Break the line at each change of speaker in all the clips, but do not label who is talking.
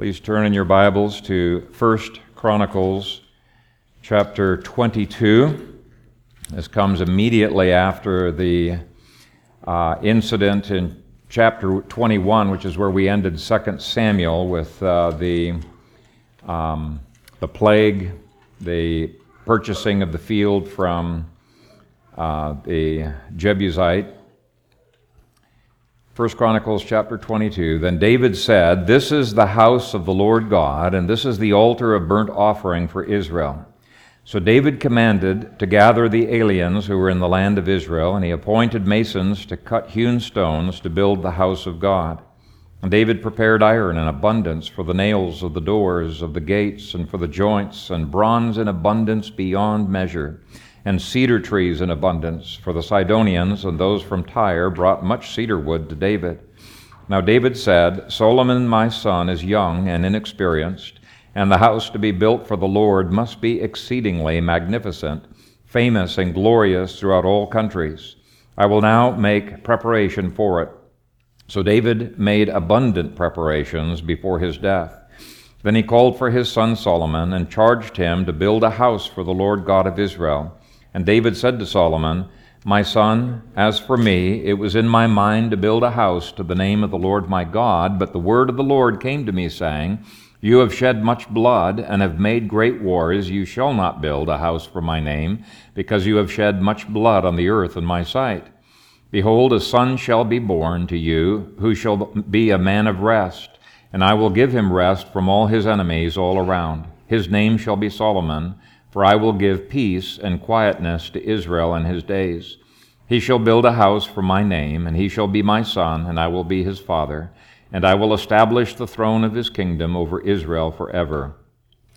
Please turn in your Bibles to 1 Chronicles chapter 22. This comes immediately after the uh, incident in chapter 21, which is where we ended 2 Samuel with uh, the, um, the plague, the purchasing of the field from uh, the Jebusite 1 Chronicles chapter 22. Then David said, This is the house of the Lord God, and this is the altar of burnt offering for Israel. So David commanded to gather the aliens who were in the land of Israel, and he appointed masons to cut hewn stones to build the house of God. And David prepared iron in abundance for the nails of the doors of the gates and for the joints, and bronze in abundance beyond measure and cedar trees in abundance, for the Sidonians and those from Tyre brought much cedar wood to David. Now David said, Solomon my son is young and inexperienced, and the house to be built for the Lord must be exceedingly magnificent, famous and glorious throughout all countries. I will now make preparation for it. So David made abundant preparations before his death. Then he called for his son Solomon and charged him to build a house for the Lord God of Israel and David said to Solomon, My son, as for me, it was in my mind to build a house to the name of the Lord my God, but the word of the Lord came to me, saying, You have shed much blood, and have made great wars. You shall not build a house for my name, because you have shed much blood on the earth in my sight. Behold, a son shall be born to you, who shall be a man of rest, and I will give him rest from all his enemies all around. His name shall be Solomon for I will give peace and quietness to Israel in his days. He shall build a house for my name, and he shall be my son, and I will be his father, and I will establish the throne of his kingdom over Israel forever.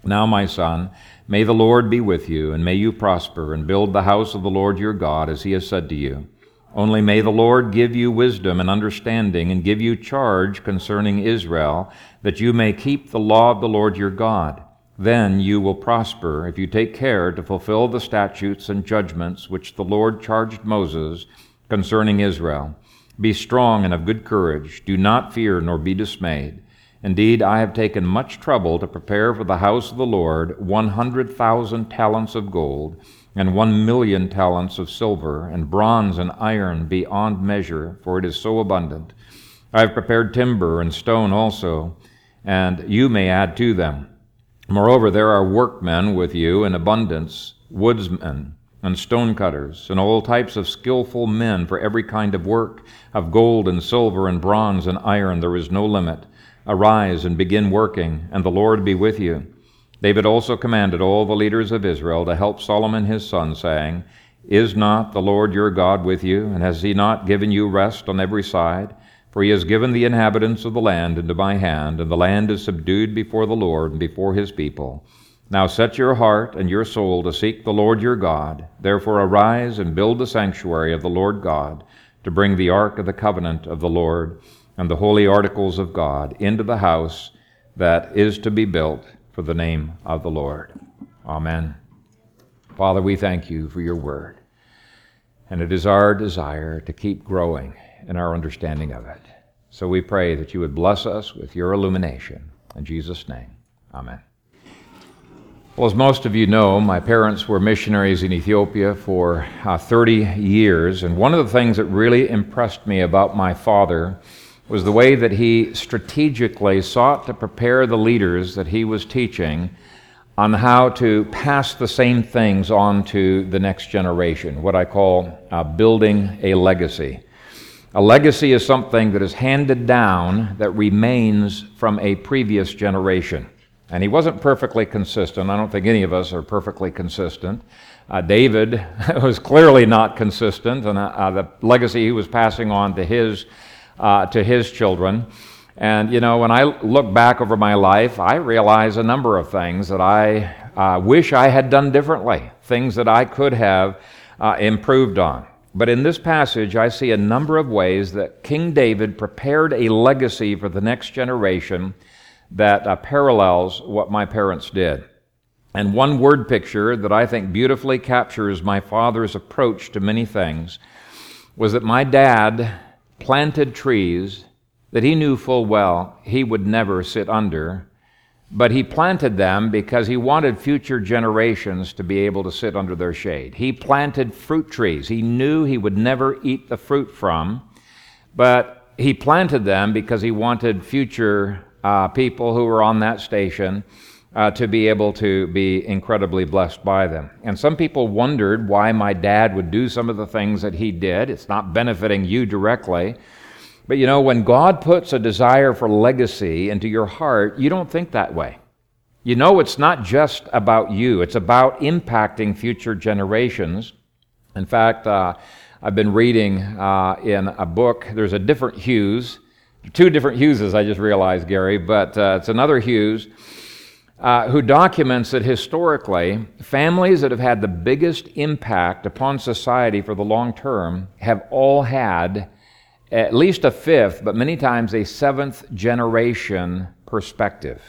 Now, my son, may the Lord be with you, and may you prosper, and build the house of the Lord your God, as he has said to you. Only may the Lord give you wisdom and understanding, and give you charge concerning Israel, that you may keep the law of the Lord your God. Then you will prosper if you take care to fulfill the statutes and judgments which the Lord charged Moses concerning Israel. Be strong and of good courage. Do not fear nor be dismayed. Indeed, I have taken much trouble to prepare for the house of the Lord 100,000 talents of gold, and 1 million talents of silver, and bronze and iron beyond measure, for it is so abundant. I have prepared timber and stone also, and you may add to them. Moreover, there are workmen with you in abundance, woodsmen and stonecutters, and all types of skillful men for every kind of work. Of gold and silver and bronze and iron there is no limit. Arise and begin working, and the Lord be with you. David also commanded all the leaders of Israel to help Solomon his son, saying, Is not the Lord your God with you, and has he not given you rest on every side? For he has given the inhabitants of the land into my hand, and the land is subdued before the Lord and before his people. Now set your heart and your soul to seek the Lord your God. Therefore arise and build the sanctuary of the Lord God, to bring the ark of the covenant of the Lord and the holy articles of God into the house that is to be built for the name of the Lord. Amen. Father, we thank you for your word. And it is our desire to keep growing in our understanding of it. So we pray that you would bless us with your illumination. In Jesus' name, amen. Well, as most of you know, my parents were missionaries in Ethiopia for uh, 30 years, and one of the things that really impressed me about my father was the way that he strategically sought to prepare the leaders that he was teaching on how to pass the same things on to the next generation, what I call uh, building a legacy. A legacy is something that is handed down that remains from a previous generation. And he wasn't perfectly consistent. I don't think any of us are perfectly consistent. Uh, David was clearly not consistent, and uh, the legacy he was passing on to his, uh, to his children. And, you know, when I look back over my life, I realize a number of things that I uh, wish I had done differently, things that I could have uh, improved on. But in this passage, I see a number of ways that King David prepared a legacy for the next generation that uh, parallels what my parents did. And one word picture that I think beautifully captures my father's approach to many things was that my dad planted trees that he knew full well he would never sit under but he planted them because he wanted future generations to be able to sit under their shade. He planted fruit trees. He knew he would never eat the fruit from, but he planted them because he wanted future uh, people who were on that station uh, to be able to be incredibly blessed by them. And some people wondered why my dad would do some of the things that he did. It's not benefiting you directly. But you know, when God puts a desire for legacy into your heart, you don't think that way. You know, it's not just about you, it's about impacting future generations. In fact, uh, I've been reading uh, in a book, there's a different Hughes, two different Hugheses, I just realized, Gary, but uh, it's another Hughes. Uh, who documents that historically, families that have had the biggest impact upon society for the long term have all had at least a fifth, but many times a seventh generation perspective.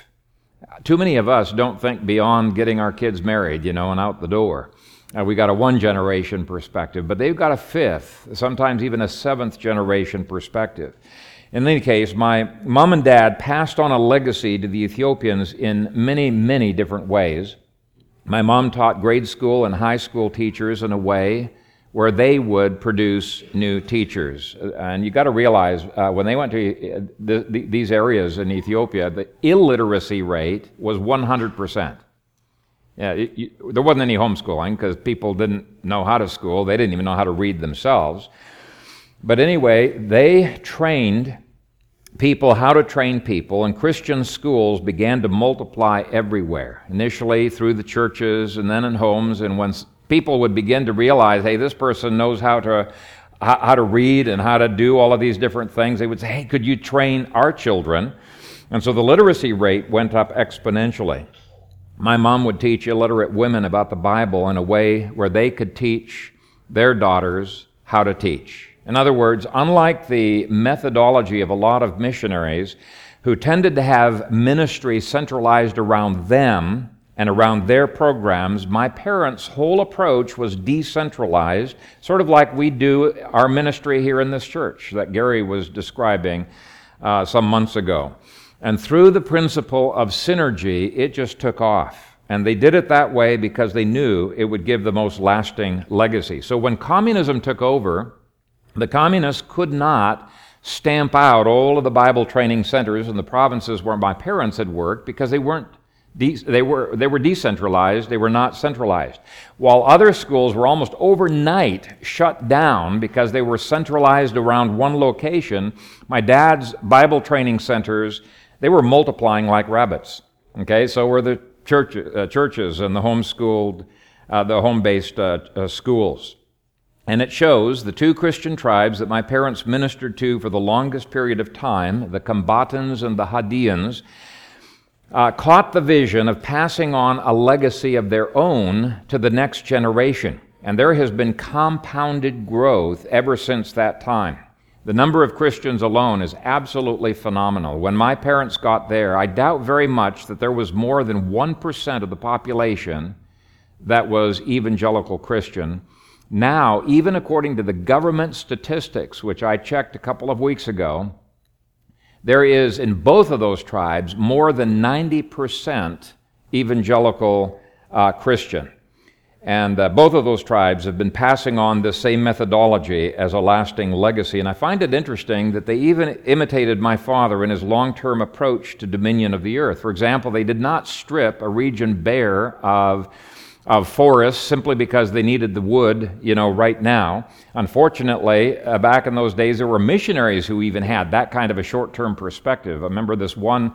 Too many of us don't think beyond getting our kids married, you know, and out the door. Uh, we got a one generation perspective, but they've got a fifth, sometimes even a seventh generation perspective. In any case, my mom and dad passed on a legacy to the Ethiopians in many, many different ways. My mom taught grade school and high school teachers in a way where they would produce new teachers. And you got to realize uh, when they went to uh, the, the, these areas in Ethiopia, the illiteracy rate was 100%. Yeah, it, you, there wasn't any homeschooling because people didn't know how to school. They didn't even know how to read themselves. But anyway, they trained people how to train people, and Christian schools began to multiply everywhere. Initially through the churches, and then in homes, and when people would begin to realize, hey, this person knows how to how to read and how to do all of these different things, they would say, hey, could you train our children? And so the literacy rate went up exponentially. My mom would teach illiterate women about the Bible in a way where they could teach their daughters how to teach. In other words, unlike the methodology of a lot of missionaries who tended to have ministry centralized around them and around their programs, my parents' whole approach was decentralized, sort of like we do our ministry here in this church that Gary was describing uh, some months ago. And through the principle of synergy, it just took off. And they did it that way because they knew it would give the most lasting legacy. So when communism took over, the communists could not stamp out all of the Bible training centers in the provinces where my parents had worked because they weren't De- they, were, they were decentralized, they were not centralized. While other schools were almost overnight shut down because they were centralized around one location, my dad's Bible training centers, they were multiplying like rabbits. Okay, so were the church, uh, churches and the homeschooled, uh, the home based uh, uh, schools. And it shows the two Christian tribes that my parents ministered to for the longest period of time, the Combatans and the Hadeans, uh, caught the vision of passing on a legacy of their own to the next generation. And there has been compounded growth ever since that time. The number of Christians alone is absolutely phenomenal. When my parents got there, I doubt very much that there was more than 1% of the population that was evangelical Christian. Now, even according to the government statistics, which I checked a couple of weeks ago, there is in both of those tribes more than 90% evangelical uh, Christian. And uh, both of those tribes have been passing on this same methodology as a lasting legacy. And I find it interesting that they even imitated my father in his long term approach to dominion of the earth. For example, they did not strip a region bare of of forests simply because they needed the wood, you know, right now. Unfortunately, uh, back in those days, there were missionaries who even had that kind of a short term perspective. I remember this one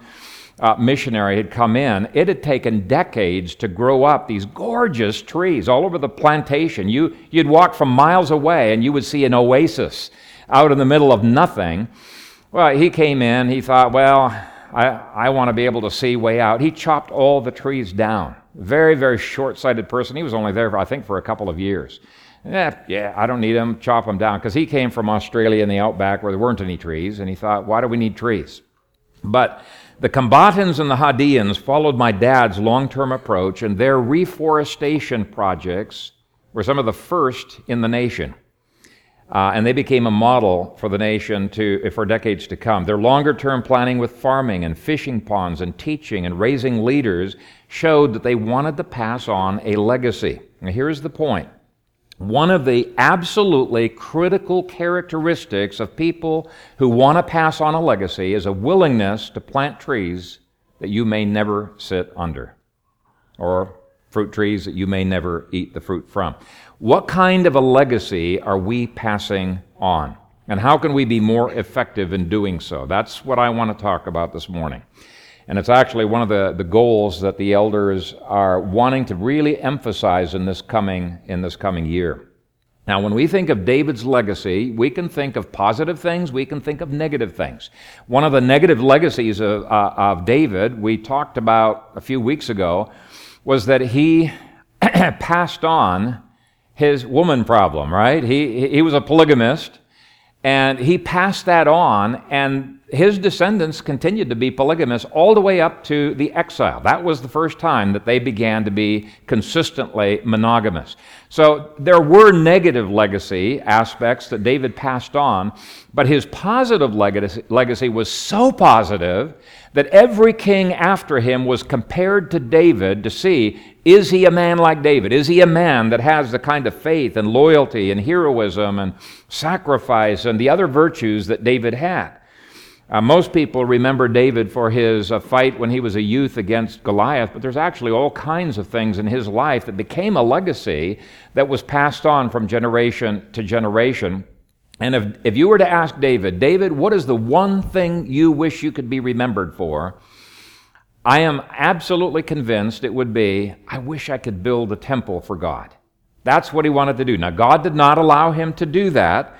uh, missionary had come in. It had taken decades to grow up these gorgeous trees all over the plantation. You, you'd walk from miles away and you would see an oasis out in the middle of nothing. Well, he came in, he thought, well, I, I want to be able to see way out. He chopped all the trees down. Very, very short sighted person. He was only there, I think, for a couple of years. Yeah, yeah, I don't need him, chop him down. Because he came from Australia in the outback where there weren't any trees, and he thought, why do we need trees? But the Kombatans and the Hadeans followed my dad's long term approach, and their reforestation projects were some of the first in the nation. Uh, and they became a model for the nation to, for decades to come. Their longer term planning with farming and fishing ponds and teaching and raising leaders showed that they wanted to pass on a legacy. Now, here's the point one of the absolutely critical characteristics of people who want to pass on a legacy is a willingness to plant trees that you may never sit under, or fruit trees that you may never eat the fruit from. What kind of a legacy are we passing on? And how can we be more effective in doing so? That's what I want to talk about this morning. And it's actually one of the, the goals that the elders are wanting to really emphasize in this coming, in this coming year. Now, when we think of David's legacy, we can think of positive things, we can think of negative things. One of the negative legacies of, uh, of David, we talked about a few weeks ago, was that he passed on his woman problem, right? He, he was a polygamist, and he passed that on, and his descendants continued to be polygamous all the way up to the exile. That was the first time that they began to be consistently monogamous. So there were negative legacy aspects that David passed on, but his positive legacy, legacy was so positive that every king after him was compared to David to see is he a man like David? Is he a man that has the kind of faith and loyalty and heroism and sacrifice and the other virtues that David had? Uh, most people remember David for his uh, fight when he was a youth against Goliath, but there's actually all kinds of things in his life that became a legacy that was passed on from generation to generation. And if, if you were to ask David, David, what is the one thing you wish you could be remembered for? I am absolutely convinced it would be, I wish I could build a temple for God. That's what he wanted to do. Now, God did not allow him to do that,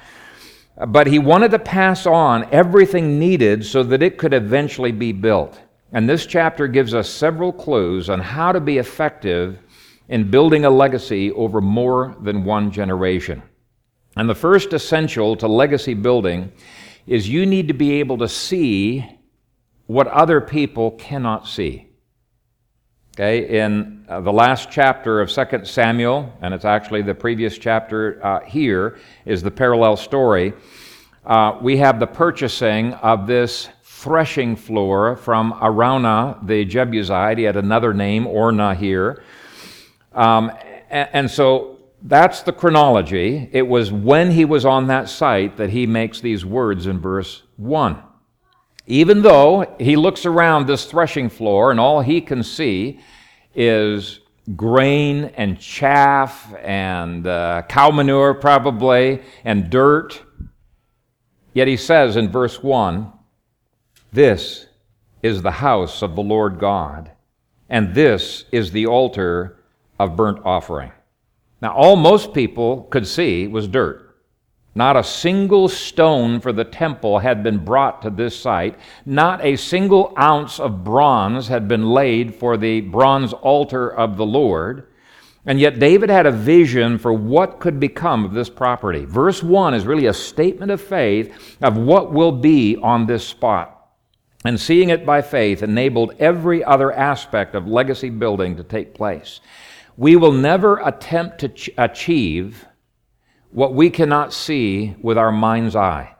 but he wanted to pass on everything needed so that it could eventually be built. And this chapter gives us several clues on how to be effective in building a legacy over more than one generation. And the first essential to legacy building is you need to be able to see what other people cannot see. Okay, in uh, the last chapter of 2 Samuel, and it's actually the previous chapter uh, here, is the parallel story. Uh, we have the purchasing of this threshing floor from Araunah the Jebusite. He had another name, Ornan here. Um, and, and so that's the chronology. It was when he was on that site that he makes these words in verse 1. Even though he looks around this threshing floor and all he can see is grain and chaff and uh, cow manure, probably, and dirt, yet he says in verse 1 This is the house of the Lord God, and this is the altar of burnt offering. Now, all most people could see was dirt. Not a single stone for the temple had been brought to this site. Not a single ounce of bronze had been laid for the bronze altar of the Lord. And yet, David had a vision for what could become of this property. Verse 1 is really a statement of faith of what will be on this spot. And seeing it by faith enabled every other aspect of legacy building to take place. We will never attempt to ch- achieve what we cannot see with our mind's eye.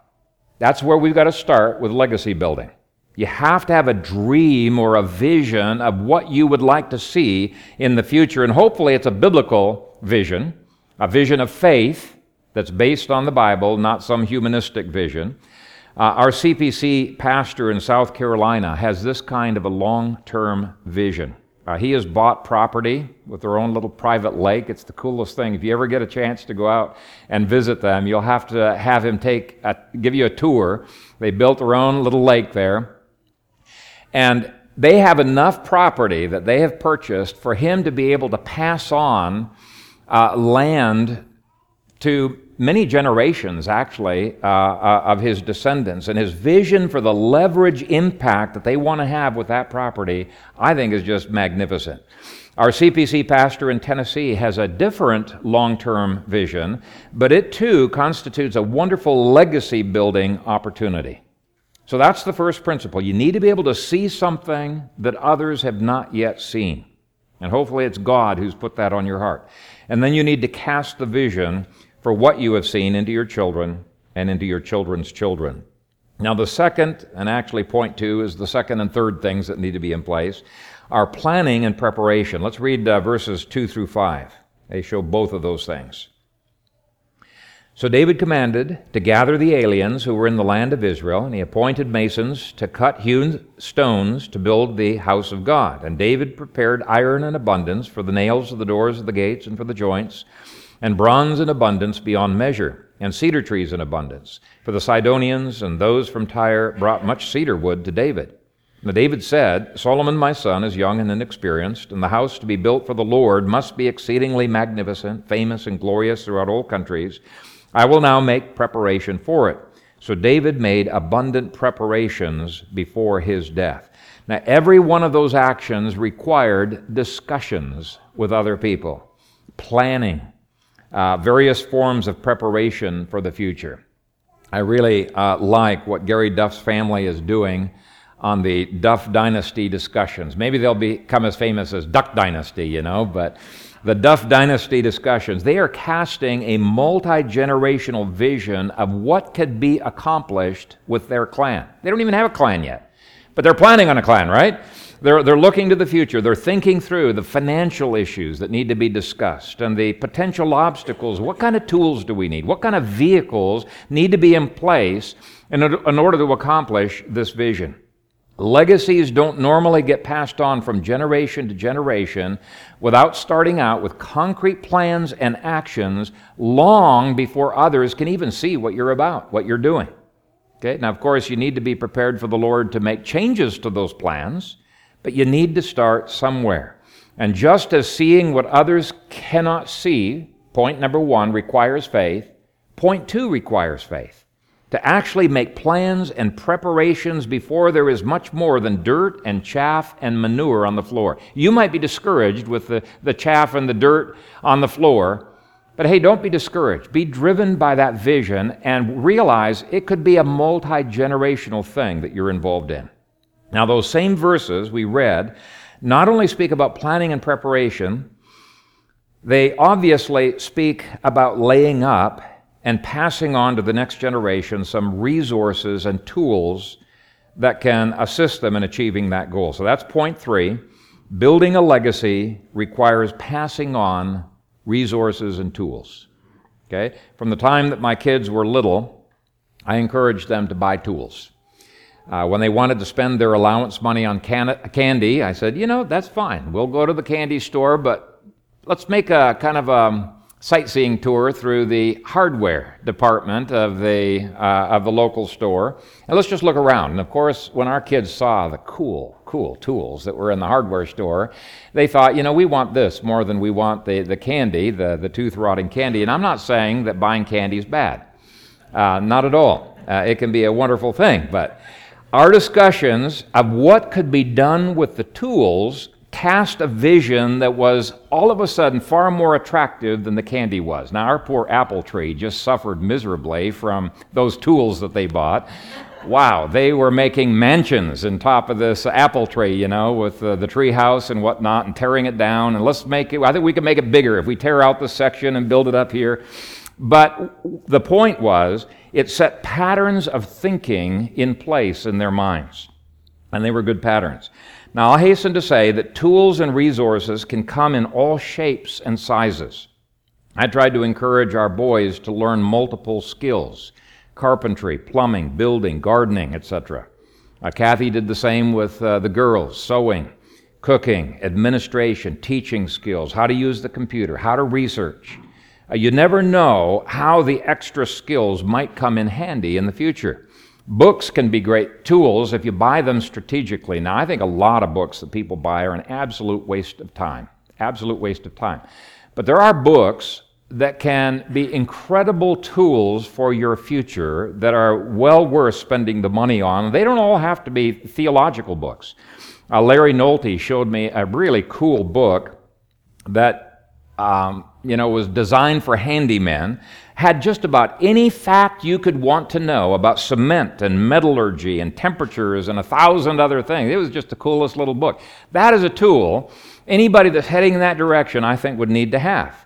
That's where we've got to start with legacy building. You have to have a dream or a vision of what you would like to see in the future, and hopefully it's a biblical vision, a vision of faith that's based on the Bible, not some humanistic vision. Uh, our CPC pastor in South Carolina has this kind of a long term vision. Uh, he has bought property with their own little private lake. It's the coolest thing. If you ever get a chance to go out and visit them, you'll have to have him take a, give you a tour. They built their own little lake there. And they have enough property that they have purchased for him to be able to pass on uh, land to many generations, actually, uh, uh, of his descendants. And his vision for the leverage impact that they want to have with that property, I think, is just magnificent. Our CPC pastor in Tennessee has a different long term vision, but it too constitutes a wonderful legacy building opportunity. So that's the first principle. You need to be able to see something that others have not yet seen. And hopefully it's God who's put that on your heart. And then you need to cast the vision for what you have seen into your children and into your children's children. Now, the second, and actually point two, is the second and third things that need to be in place, are planning and preparation. Let's read uh, verses 2 through 5. They show both of those things. So David commanded to gather the aliens who were in the land of Israel, and he appointed masons to cut hewn stones to build the house of God. And David prepared iron in abundance for the nails of the doors of the gates and for the joints, and bronze in abundance beyond measure and cedar trees in abundance. For the Sidonians and those from Tyre brought much cedar wood to David. Now David said, Solomon my son is young and inexperienced, and the house to be built for the Lord must be exceedingly magnificent, famous, and glorious throughout all countries. I will now make preparation for it. So David made abundant preparations before his death. Now, every one of those actions required discussions with other people, planning, uh, various forms of preparation for the future. I really uh, like what Gary Duff's family is doing on the Duff Dynasty discussions. Maybe they'll become as famous as Duck Dynasty, you know, but the Duff Dynasty discussions, they are casting a multi generational vision of what could be accomplished with their clan. They don't even have a clan yet, but they're planning on a clan, right? They're, they're looking to the future. They're thinking through the financial issues that need to be discussed and the potential obstacles. What kind of tools do we need? What kind of vehicles need to be in place in, in order to accomplish this vision? Legacies don't normally get passed on from generation to generation without starting out with concrete plans and actions long before others can even see what you're about, what you're doing. Okay? Now, of course, you need to be prepared for the Lord to make changes to those plans but you need to start somewhere. And just as seeing what others cannot see, point number one, requires faith, point two requires faith. To actually make plans and preparations before there is much more than dirt and chaff and manure on the floor. You might be discouraged with the, the chaff and the dirt on the floor, but hey, don't be discouraged. Be driven by that vision and realize it could be a multi generational thing that you're involved in. Now, those same verses we read not only speak about planning and preparation, they obviously speak about laying up and passing on to the next generation some resources and tools that can assist them in achieving that goal. So that's point three. Building a legacy requires passing on resources and tools. Okay? From the time that my kids were little, I encouraged them to buy tools. Uh, when they wanted to spend their allowance money on can- candy, I said, you know, that's fine. We'll go to the candy store, but let's make a kind of a sightseeing tour through the hardware department of the, uh, of the local store. And let's just look around. And of course, when our kids saw the cool, cool tools that were in the hardware store, they thought, you know, we want this more than we want the, the candy, the, the tooth rotting candy. And I'm not saying that buying candy is bad. Uh, not at all. Uh, it can be a wonderful thing, but our discussions of what could be done with the tools cast a vision that was all of a sudden far more attractive than the candy was. Now, our poor apple tree just suffered miserably from those tools that they bought. Wow, they were making mansions in top of this apple tree, you know, with uh, the tree house and whatnot, and tearing it down. And let's make it, I think we can make it bigger if we tear out this section and build it up here. But the point was, it set patterns of thinking in place in their minds. And they were good patterns. Now, I'll hasten to say that tools and resources can come in all shapes and sizes. I tried to encourage our boys to learn multiple skills carpentry, plumbing, building, gardening, etc. Uh, Kathy did the same with uh, the girls sewing, cooking, administration, teaching skills, how to use the computer, how to research. Uh, you never know how the extra skills might come in handy in the future. Books can be great tools if you buy them strategically. Now, I think a lot of books that people buy are an absolute waste of time. Absolute waste of time. But there are books that can be incredible tools for your future that are well worth spending the money on. They don't all have to be theological books. Uh, Larry Nolte showed me a really cool book that um, you know, was designed for handymen, had just about any fact you could want to know about cement and metallurgy and temperatures and a thousand other things. It was just the coolest little book. That is a tool anybody that's heading in that direction, I think, would need to have.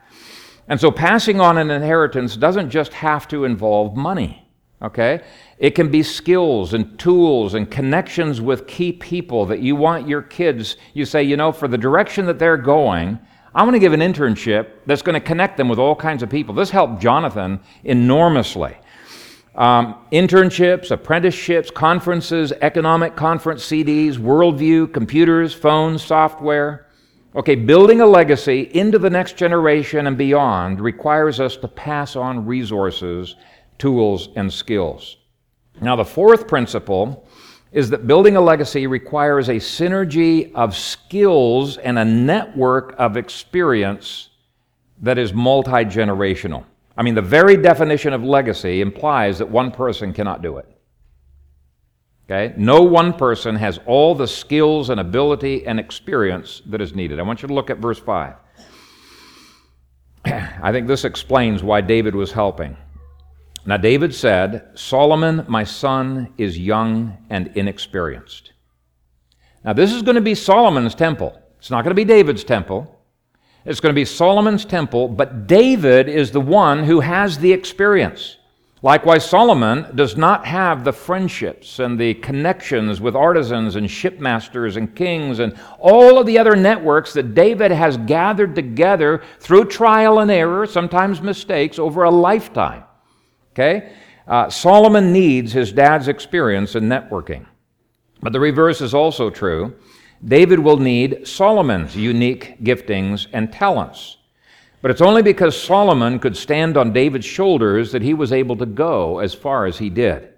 And so passing on an inheritance doesn't just have to involve money, okay? It can be skills and tools and connections with key people that you want your kids, you say, you know, for the direction that they're going, I'm going to give an internship that's going to connect them with all kinds of people. This helped Jonathan enormously. Um, internships, apprenticeships, conferences, economic conference CDs, worldview, computers, phones, software. Okay, building a legacy into the next generation and beyond requires us to pass on resources, tools, and skills. Now, the fourth principle is that building a legacy requires a synergy of skills and a network of experience that is multi generational. I mean, the very definition of legacy implies that one person cannot do it. Okay? No one person has all the skills and ability and experience that is needed. I want you to look at verse 5. I think this explains why David was helping. Now, David said, Solomon, my son, is young and inexperienced. Now, this is going to be Solomon's temple. It's not going to be David's temple. It's going to be Solomon's temple, but David is the one who has the experience. Likewise, Solomon does not have the friendships and the connections with artisans and shipmasters and kings and all of the other networks that David has gathered together through trial and error, sometimes mistakes, over a lifetime. Okay? Uh, Solomon needs his dad's experience in networking. But the reverse is also true. David will need Solomon's unique giftings and talents. But it's only because Solomon could stand on David's shoulders that he was able to go as far as he did.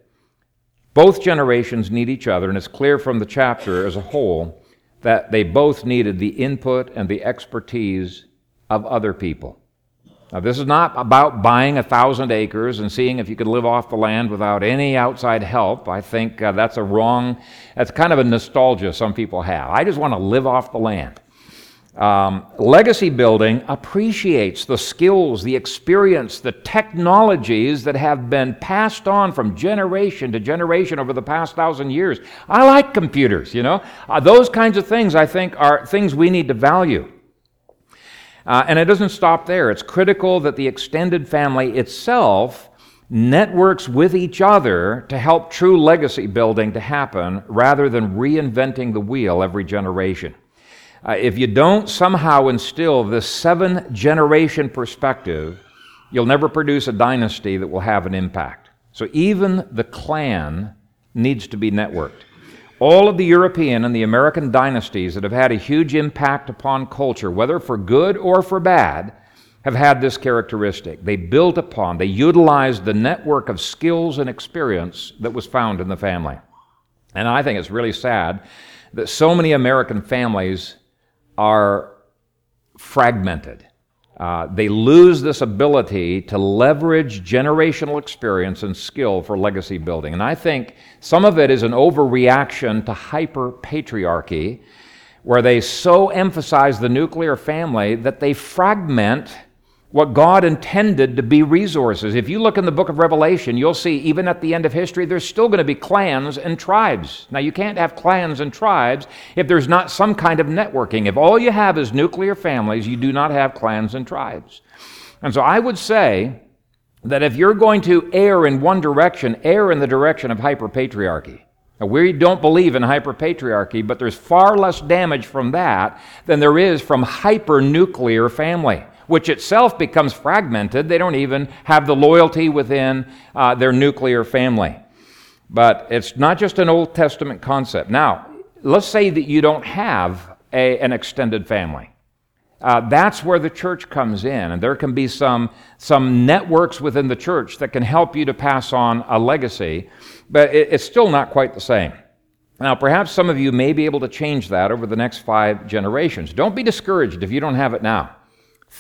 Both generations need each other, and it's clear from the chapter as a whole that they both needed the input and the expertise of other people. Now, this is not about buying a thousand acres and seeing if you could live off the land without any outside help. I think uh, that's a wrong, that's kind of a nostalgia some people have. I just want to live off the land. Um, legacy building appreciates the skills, the experience, the technologies that have been passed on from generation to generation over the past thousand years. I like computers, you know. Uh, those kinds of things I think are things we need to value. Uh, and it doesn't stop there. It's critical that the extended family itself networks with each other to help true legacy building to happen rather than reinventing the wheel every generation. Uh, if you don't somehow instill this seven generation perspective, you'll never produce a dynasty that will have an impact. So even the clan needs to be networked. All of the European and the American dynasties that have had a huge impact upon culture, whether for good or for bad, have had this characteristic. They built upon, they utilized the network of skills and experience that was found in the family. And I think it's really sad that so many American families are fragmented. Uh, they lose this ability to leverage generational experience and skill for legacy building. And I think some of it is an overreaction to hyper patriarchy, where they so emphasize the nuclear family that they fragment what God intended to be resources. If you look in the book of Revelation, you'll see even at the end of history, there's still going to be clans and tribes. Now, you can't have clans and tribes if there's not some kind of networking. If all you have is nuclear families, you do not have clans and tribes. And so I would say that if you're going to err in one direction, err in the direction of hyperpatriarchy. Now, we don't believe in hyperpatriarchy, but there's far less damage from that than there is from hypernuclear family which itself becomes fragmented. They don't even have the loyalty within uh, their nuclear family. But it's not just an Old Testament concept. Now, let's say that you don't have a, an extended family. Uh, that's where the church comes in, and there can be some, some networks within the church that can help you to pass on a legacy, but it, it's still not quite the same. Now, perhaps some of you may be able to change that over the next five generations. Don't be discouraged if you don't have it now.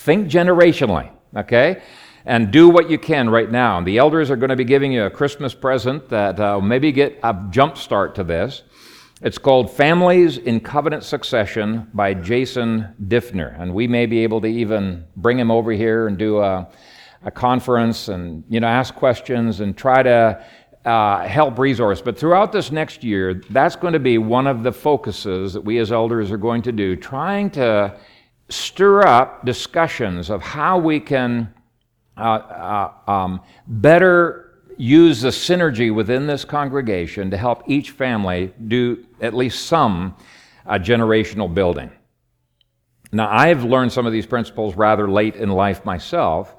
Think generationally, okay? And do what you can right now. And the elders are going to be giving you a Christmas present that uh, maybe get a jump start to this. It's called Families in Covenant Succession by Jason Diffner. And we may be able to even bring him over here and do a, a conference and, you know, ask questions and try to uh, help resource. But throughout this next year, that's going to be one of the focuses that we as elders are going to do, trying to stir up discussions of how we can uh, uh, um, better use the synergy within this congregation to help each family do at least some uh, generational building. Now, I've learned some of these principles rather late in life myself,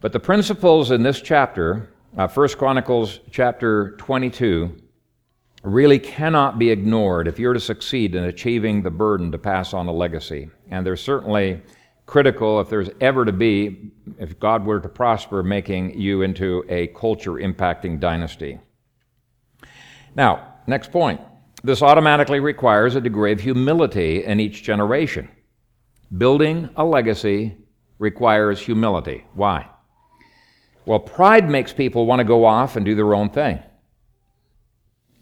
but the principles in this chapter, uh, 1 Chronicles chapter 22, really cannot be ignored if you're to succeed in achieving the burden to pass on a legacy. And they're certainly critical if there's ever to be, if God were to prosper, making you into a culture impacting dynasty. Now, next point. This automatically requires a degree of humility in each generation. Building a legacy requires humility. Why? Well, pride makes people want to go off and do their own thing.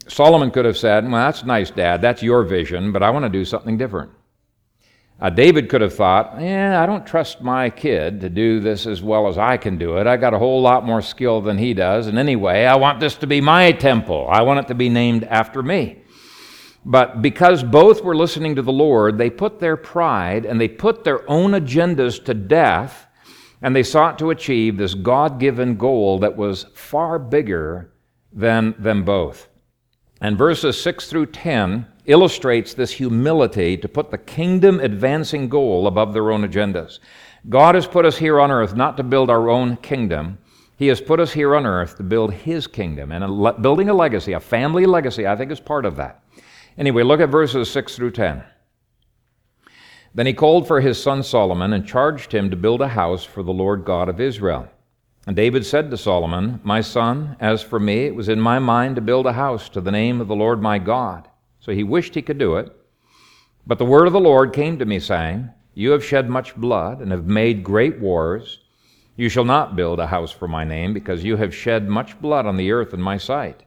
Solomon could have said, Well, that's nice, Dad. That's your vision, but I want to do something different. Uh, David could have thought, Yeah, I don't trust my kid to do this as well as I can do it. I got a whole lot more skill than he does. And anyway, I want this to be my temple. I want it to be named after me. But because both were listening to the Lord, they put their pride and they put their own agendas to death, and they sought to achieve this God given goal that was far bigger than them both. And verses 6 through 10 illustrates this humility to put the kingdom advancing goal above their own agendas. God has put us here on earth not to build our own kingdom. He has put us here on earth to build His kingdom. And a building a legacy, a family legacy, I think is part of that. Anyway, look at verses 6 through 10. Then he called for his son Solomon and charged him to build a house for the Lord God of Israel. And David said to Solomon, My son, as for me, it was in my mind to build a house to the name of the Lord my God. So he wished he could do it. But the word of the Lord came to me, saying, You have shed much blood and have made great wars. You shall not build a house for my name, because you have shed much blood on the earth in my sight.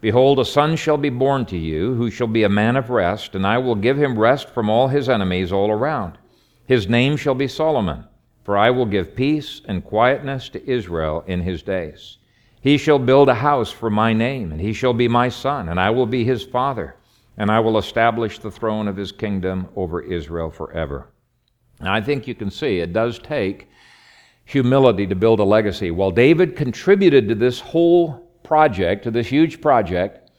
Behold, a son shall be born to you, who shall be a man of rest, and I will give him rest from all his enemies all around. His name shall be Solomon for I will give peace and quietness to Israel in his days. He shall build a house for my name, and he shall be my son, and I will be his father, and I will establish the throne of his kingdom over Israel forever. Now, I think you can see it does take humility to build a legacy. While David contributed to this whole project, to this huge project,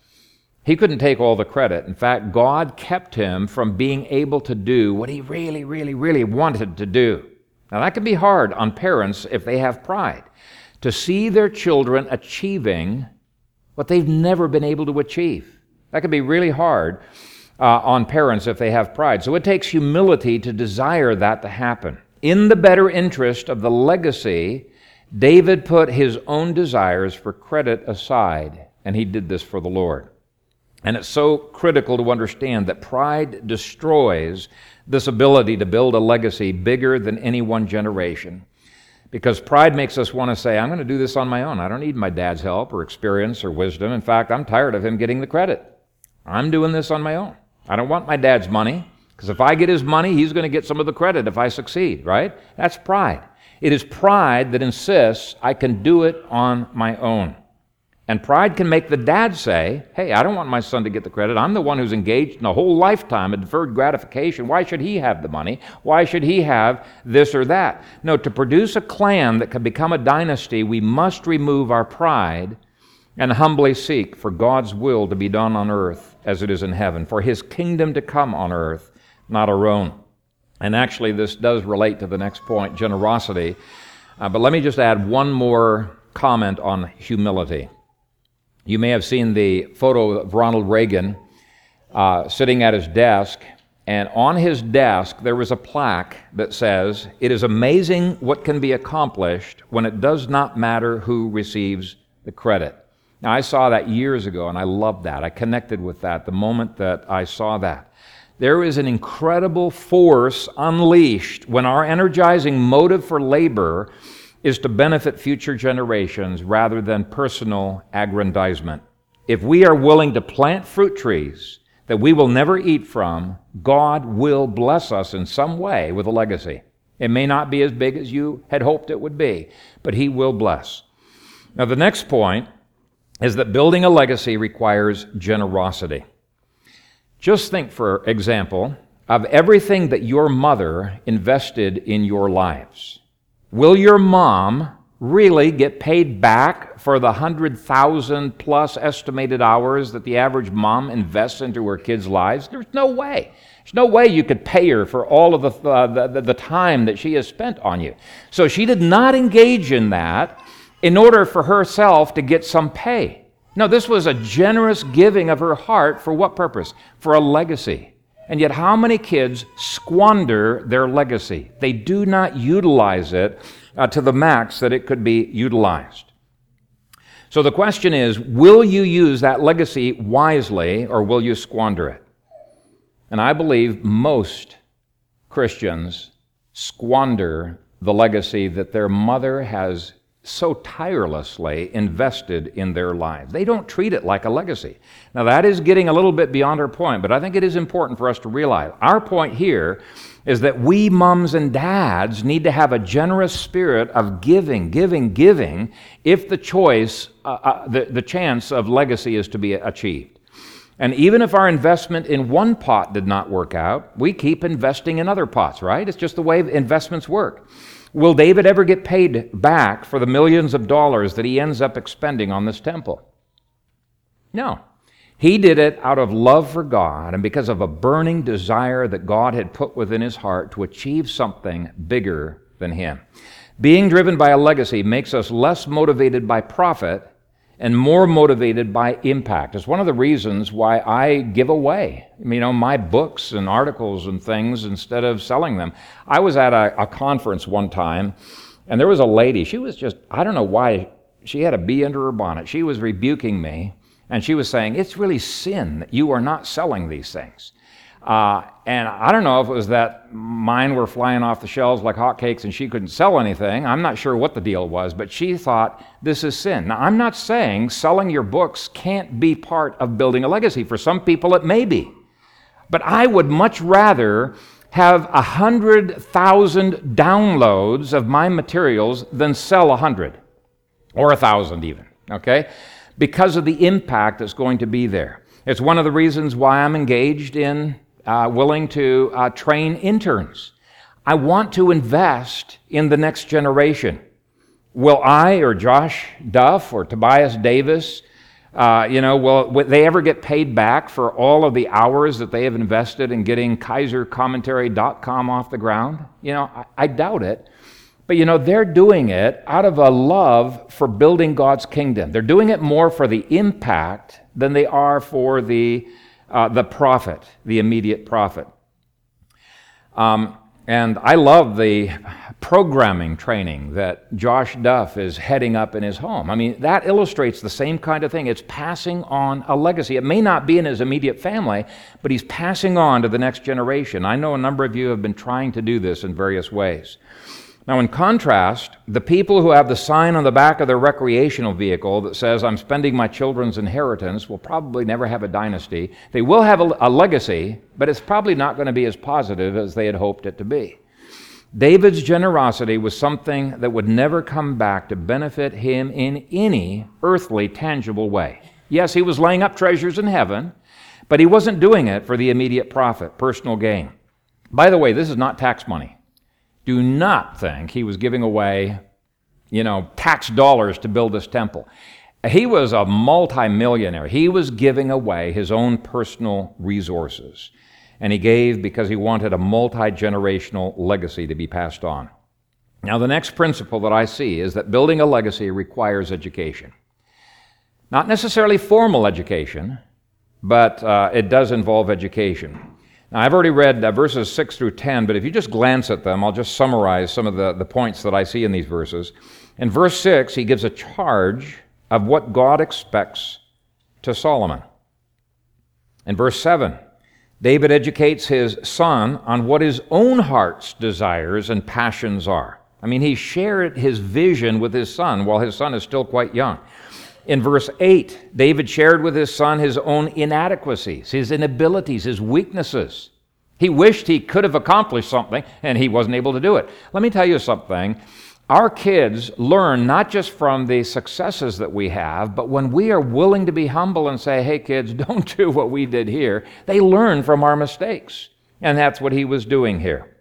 he couldn't take all the credit. In fact, God kept him from being able to do what he really, really, really wanted to do. Now, that can be hard on parents if they have pride to see their children achieving what they've never been able to achieve. That can be really hard uh, on parents if they have pride. So it takes humility to desire that to happen. In the better interest of the legacy, David put his own desires for credit aside, and he did this for the Lord. And it's so critical to understand that pride destroys this ability to build a legacy bigger than any one generation. Because pride makes us want to say, I'm going to do this on my own. I don't need my dad's help or experience or wisdom. In fact, I'm tired of him getting the credit. I'm doing this on my own. I don't want my dad's money, because if I get his money, he's going to get some of the credit if I succeed, right? That's pride. It is pride that insists I can do it on my own. And pride can make the dad say, Hey, I don't want my son to get the credit. I'm the one who's engaged in a whole lifetime of deferred gratification. Why should he have the money? Why should he have this or that? No, to produce a clan that can become a dynasty, we must remove our pride and humbly seek for God's will to be done on earth as it is in heaven, for his kingdom to come on earth, not our own. And actually, this does relate to the next point generosity. Uh, but let me just add one more comment on humility. You may have seen the photo of Ronald Reagan uh, sitting at his desk, and on his desk there was a plaque that says, It is amazing what can be accomplished when it does not matter who receives the credit. Now, I saw that years ago, and I loved that. I connected with that the moment that I saw that. There is an incredible force unleashed when our energizing motive for labor is to benefit future generations rather than personal aggrandizement. If we are willing to plant fruit trees that we will never eat from, God will bless us in some way with a legacy. It may not be as big as you had hoped it would be, but He will bless. Now, the next point is that building a legacy requires generosity. Just think, for example, of everything that your mother invested in your lives? Will your mom really get paid back for the 100,000 plus estimated hours that the average mom invests into her kids' lives? There's no way. There's no way you could pay her for all of the, uh, the, the time that she has spent on you. So she did not engage in that in order for herself to get some pay. No, this was a generous giving of her heart for what purpose? For a legacy. And yet, how many kids squander their legacy? They do not utilize it uh, to the max that it could be utilized. So the question is will you use that legacy wisely or will you squander it? And I believe most Christians squander the legacy that their mother has so tirelessly invested in their lives. They don't treat it like a legacy. Now, that is getting a little bit beyond our point, but I think it is important for us to realize. Our point here is that we mums and dads need to have a generous spirit of giving, giving, giving if the choice, uh, uh, the, the chance of legacy is to be achieved. And even if our investment in one pot did not work out, we keep investing in other pots, right? It's just the way investments work. Will David ever get paid back for the millions of dollars that he ends up expending on this temple? No. He did it out of love for God and because of a burning desire that God had put within his heart to achieve something bigger than him. Being driven by a legacy makes us less motivated by profit and more motivated by impact. It's one of the reasons why I give away, you know, my books and articles and things instead of selling them. I was at a, a conference one time, and there was a lady. She was just, I don't know why, she had a bee under her bonnet. She was rebuking me, and she was saying, It's really sin that you are not selling these things. Uh, and I don't know if it was that mine were flying off the shelves like hotcakes and she couldn't sell anything. I'm not sure what the deal was, but she thought this is sin. Now, I'm not saying selling your books can't be part of building a legacy. For some people, it may be. But I would much rather have a hundred thousand downloads of my materials than sell a hundred or a thousand even, okay? Because of the impact that's going to be there. It's one of the reasons why I'm engaged in uh, willing to uh, train interns. I want to invest in the next generation. Will I or Josh Duff or Tobias Davis, uh, you know, will, will, they ever get paid back for all of the hours that they have invested in getting KayserCommentary.com off the ground? You know, I, I doubt it. But you know, they're doing it out of a love for building God's kingdom. They're doing it more for the impact than they are for the uh, the profit, the immediate profit. Um, and I love the programming training that Josh Duff is heading up in his home. I mean, that illustrates the same kind of thing. It's passing on a legacy. It may not be in his immediate family, but he's passing on to the next generation. I know a number of you have been trying to do this in various ways. Now, in contrast, the people who have the sign on the back of their recreational vehicle that says, I'm spending my children's inheritance, will probably never have a dynasty. They will have a, a legacy, but it's probably not going to be as positive as they had hoped it to be. David's generosity was something that would never come back to benefit him in any earthly, tangible way. Yes, he was laying up treasures in heaven, but he wasn't doing it for the immediate profit, personal gain. By the way, this is not tax money do not think he was giving away, you know, tax dollars to build this temple. He was a multimillionaire. He was giving away his own personal resources. And he gave because he wanted a multi generational legacy to be passed on. Now, the next principle that I see is that building a legacy requires education. Not necessarily formal education, but uh, it does involve education. Now, I've already read uh, verses 6 through 10, but if you just glance at them, I'll just summarize some of the, the points that I see in these verses. In verse 6, he gives a charge of what God expects to Solomon. In verse 7, David educates his son on what his own heart's desires and passions are. I mean, he shared his vision with his son while his son is still quite young. In verse 8, David shared with his son his own inadequacies, his inabilities, his weaknesses. He wished he could have accomplished something and he wasn't able to do it. Let me tell you something. Our kids learn not just from the successes that we have, but when we are willing to be humble and say, hey, kids, don't do what we did here, they learn from our mistakes. And that's what he was doing here.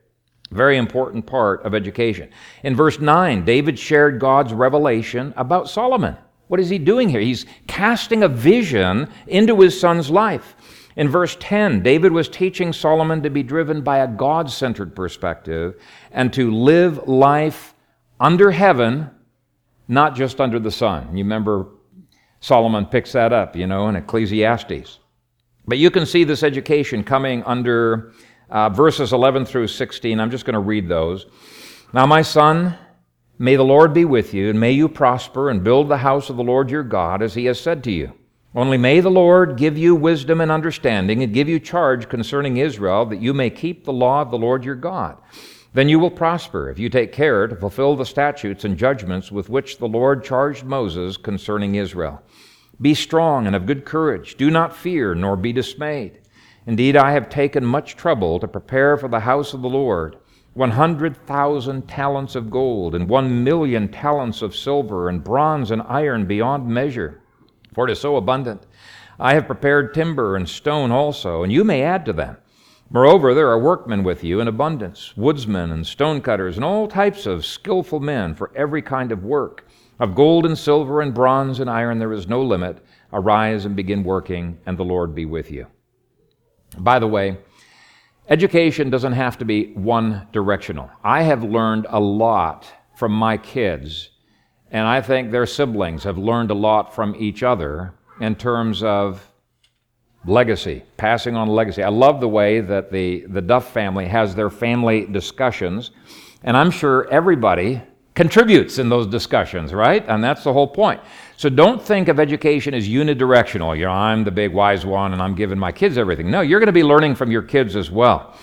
Very important part of education. In verse 9, David shared God's revelation about Solomon. What is he doing here? He's casting a vision into his son's life. In verse 10, David was teaching Solomon to be driven by a God centered perspective and to live life under heaven, not just under the sun. You remember Solomon picks that up, you know, in Ecclesiastes. But you can see this education coming under uh, verses 11 through 16. I'm just going to read those. Now, my son, may the Lord be with you, and may you prosper and build the house of the Lord your God, as he has said to you. Only may the Lord give you wisdom and understanding, and give you charge concerning Israel, that you may keep the law of the Lord your God. Then you will prosper if you take care to fulfill the statutes and judgments with which the Lord charged Moses concerning Israel. Be strong and of good courage. Do not fear, nor be dismayed. Indeed, I have taken much trouble to prepare for the house of the Lord 100,000 talents of gold, and 1 million talents of silver, and bronze and iron beyond measure, for it is so abundant. I have prepared timber and stone also, and you may add to them. Moreover, there are workmen with you in abundance, woodsmen and stonecutters, and all types of skillful men for every kind of work. Of gold and silver and bronze and iron there is no limit. Arise and begin working, and the Lord be with you. By the way, education doesn't have to be one directional. I have learned a lot from my kids, and I think their siblings have learned a lot from each other in terms of legacy, passing on legacy. I love the way that the, the Duff family has their family discussions, and I'm sure everybody contributes in those discussions, right? And that's the whole point. So don't think of education as unidirectional. You know, I'm the big wise one and I'm giving my kids everything. No, you're going to be learning from your kids as well.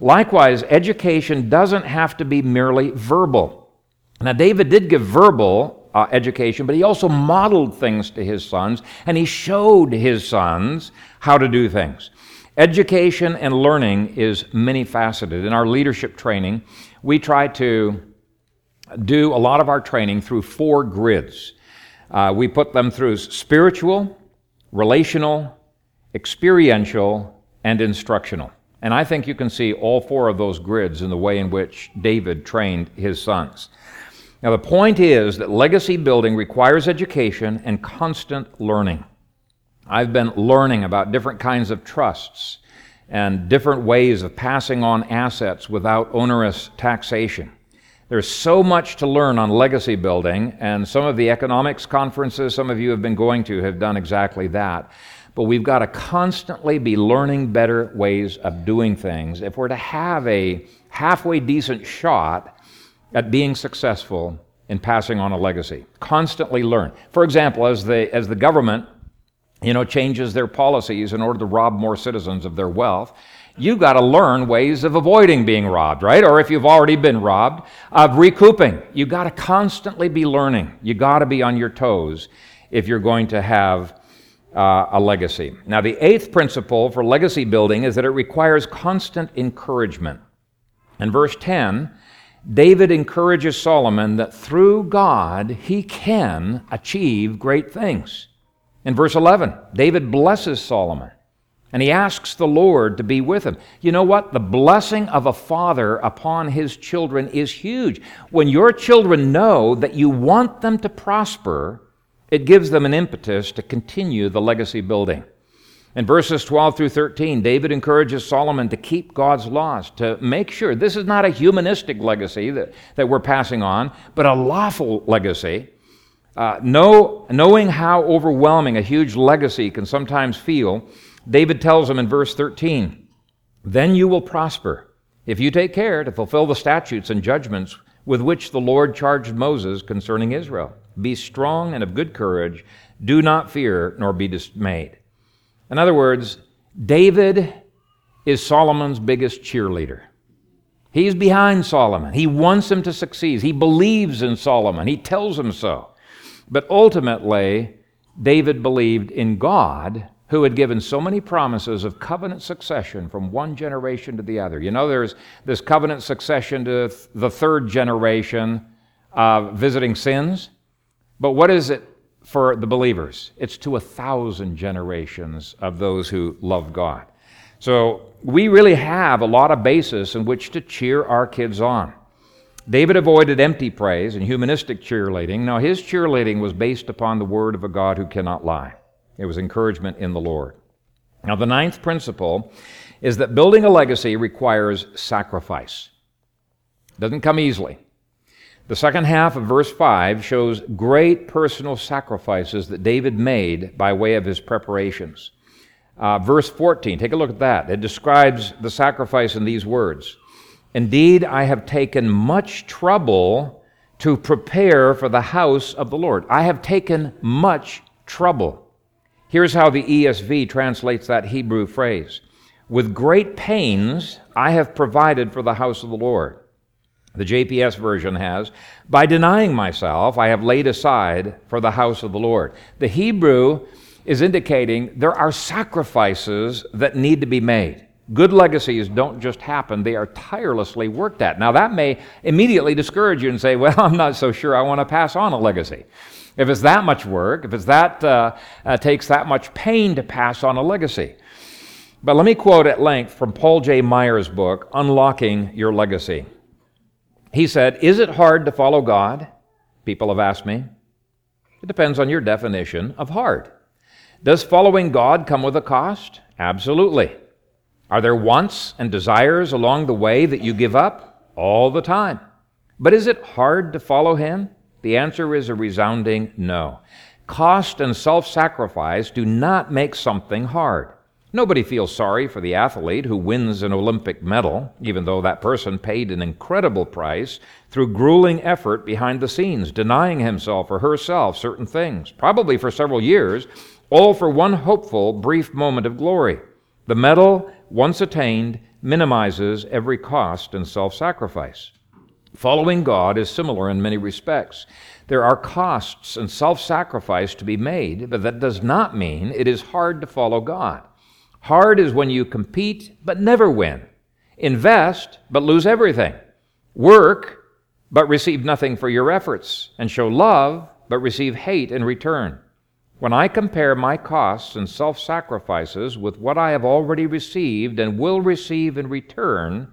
Likewise, education doesn't have to be merely verbal. Now, David did give verbal uh, education, but he also modeled things to his sons and he showed his sons how to do things. Education and learning is many faceted. In our leadership training, we try to do a lot of our training through four grids. Uh, we put them through spiritual, relational, experiential, and instructional. And I think you can see all four of those grids in the way in which David trained his sons. Now, the point is that legacy building requires education and constant learning. I've been learning about different kinds of trusts and different ways of passing on assets without onerous taxation. There's so much to learn on legacy building, and some of the economics conferences some of you have been going to have done exactly that. But we've got to constantly be learning better ways of doing things if we're to have a halfway decent shot at being successful in passing on a legacy. Constantly learn. For example, as the, as the government you know, changes their policies in order to rob more citizens of their wealth, you've got to learn ways of avoiding being robbed, right? Or if you've already been robbed, of recouping. You've got to constantly be learning. You've got to be on your toes if you're going to have uh, a legacy. Now, the eighth principle for legacy building is that it requires constant encouragement. In verse 10, David encourages Solomon that through God he can achieve great things. In verse 11, David blesses Solomon and he asks the Lord to be with him. You know what? The blessing of a father upon his children is huge. When your children know that you want them to prosper, it gives them an impetus to continue the legacy building. In verses 12 through 13, David encourages Solomon to keep God's laws, to make sure this is not a humanistic legacy that, that we're passing on, but a lawful legacy. Uh, know, knowing how overwhelming a huge legacy can sometimes feel, David tells him in verse 13, Then you will prosper if you take care to fulfill the statutes and judgments with which the Lord charged Moses concerning Israel. Be strong and of good courage. Do not fear nor be dismayed. In other words, David is Solomon's biggest cheerleader. He's behind Solomon. He wants him to succeed. He believes in Solomon. He tells him so. But ultimately, David believed in God who had given so many promises of covenant succession from one generation to the other. You know, there's this covenant succession to the third generation uh, visiting sins. But what is it for the believers? It's to a thousand generations of those who love God. So we really have a lot of basis in which to cheer our kids on. David avoided empty praise and humanistic cheerleading. Now, his cheerleading was based upon the word of a God who cannot lie. It was encouragement in the Lord. Now, the ninth principle is that building a legacy requires sacrifice. It doesn't come easily. The second half of verse 5 shows great personal sacrifices that David made by way of his preparations. Uh, verse 14, take a look at that. It describes the sacrifice in these words Indeed, I have taken much trouble to prepare for the house of the Lord. I have taken much trouble. Here's how the ESV translates that Hebrew phrase With great pains I have provided for the house of the Lord. The JPS version has, By denying myself, I have laid aside for the house of the Lord. The Hebrew is indicating there are sacrifices that need to be made. Good legacies don't just happen, they are tirelessly worked at. Now, that may immediately discourage you and say, Well, I'm not so sure I want to pass on a legacy. If it's that much work, if it's that uh, uh, takes that much pain to pass on a legacy. But let me quote at length from Paul J. Meyer's book, Unlocking Your Legacy. He said, Is it hard to follow God? People have asked me. It depends on your definition of hard. Does following God come with a cost? Absolutely. Are there wants and desires along the way that you give up? All the time. But is it hard to follow Him? The answer is a resounding no. Cost and self sacrifice do not make something hard. Nobody feels sorry for the athlete who wins an Olympic medal, even though that person paid an incredible price through grueling effort behind the scenes, denying himself or herself certain things, probably for several years, all for one hopeful, brief moment of glory. The medal once attained, minimizes every cost and self sacrifice. Following God is similar in many respects. There are costs and self sacrifice to be made, but that does not mean it is hard to follow God. Hard is when you compete but never win, invest but lose everything, work but receive nothing for your efforts, and show love but receive hate in return. When I compare my costs and self sacrifices with what I have already received and will receive in return,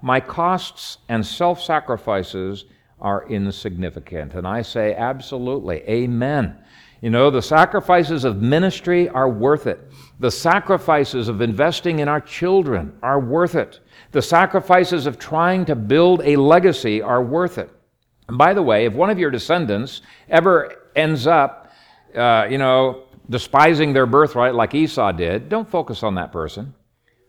my costs and self sacrifices are insignificant. And I say, absolutely, amen. You know, the sacrifices of ministry are worth it. The sacrifices of investing in our children are worth it. The sacrifices of trying to build a legacy are worth it. And by the way, if one of your descendants ever ends up uh, you know, despising their birthright like Esau did, don't focus on that person.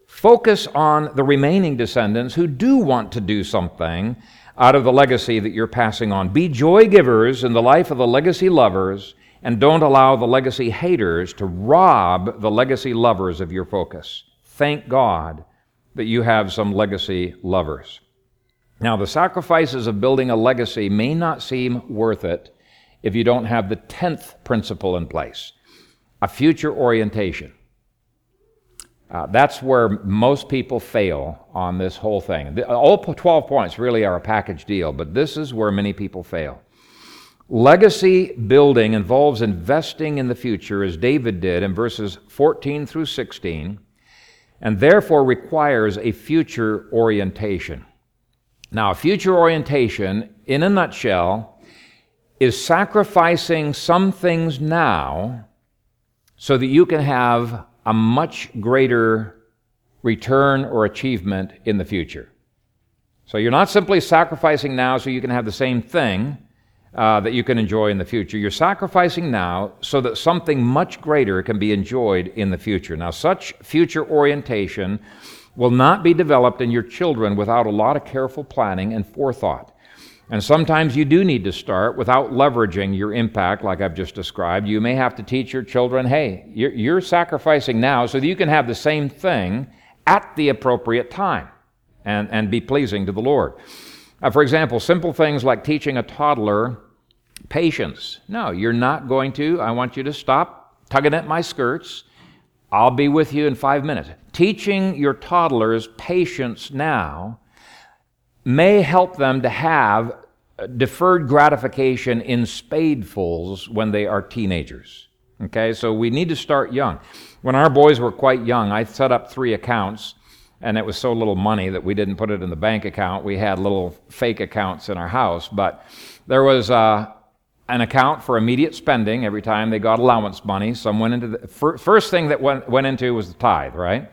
Focus on the remaining descendants who do want to do something out of the legacy that you're passing on. Be joy givers in the life of the legacy lovers, and don't allow the legacy haters to rob the legacy lovers of your focus. Thank God that you have some legacy lovers. Now, the sacrifices of building a legacy may not seem worth it if you don't have the 10th principle in place a future orientation. Uh, that's where most people fail on this whole thing. The, all 12 points really are a package deal, but this is where many people fail. Legacy building involves investing in the future, as David did in verses 14 through 16, and therefore requires a future orientation. Now, a future orientation, in a nutshell, is sacrificing some things now so that you can have a much greater return or achievement in the future. So you're not simply sacrificing now so you can have the same thing uh, that you can enjoy in the future. You're sacrificing now so that something much greater can be enjoyed in the future. Now, such future orientation will not be developed in your children without a lot of careful planning and forethought. And sometimes you do need to start without leveraging your impact, like I've just described. You may have to teach your children hey, you're, sacrificing now so that you can have the same thing at the appropriate time and, and be pleasing to the Lord. Uh, for example, simple things like teaching a toddler patience. No, you're not going to. I want you to stop tugging at my skirts. I'll be with you in five minutes. Teaching your toddlers patience now may help them to have deferred gratification in spadefuls when they are teenagers. Okay, so we need to start young. When our boys were quite young, I set up three accounts, and it was so little money that we didn't put it in the bank account. We had little fake accounts in our house, but there was uh, an account for immediate spending every time they got allowance money. Some went into the first thing that went, went into was the tithe, right?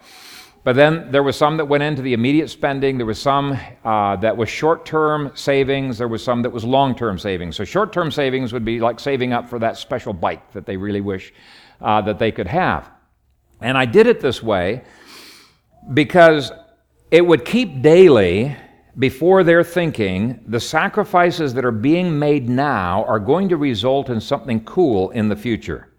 But then there was some that went into the immediate spending. There was some uh, that was short term savings. There was some that was long term savings. So short term savings would be like saving up for that special bike that they really wish uh, that they could have. And I did it this way because it would keep daily before their thinking the sacrifices that are being made now are going to result in something cool in the future.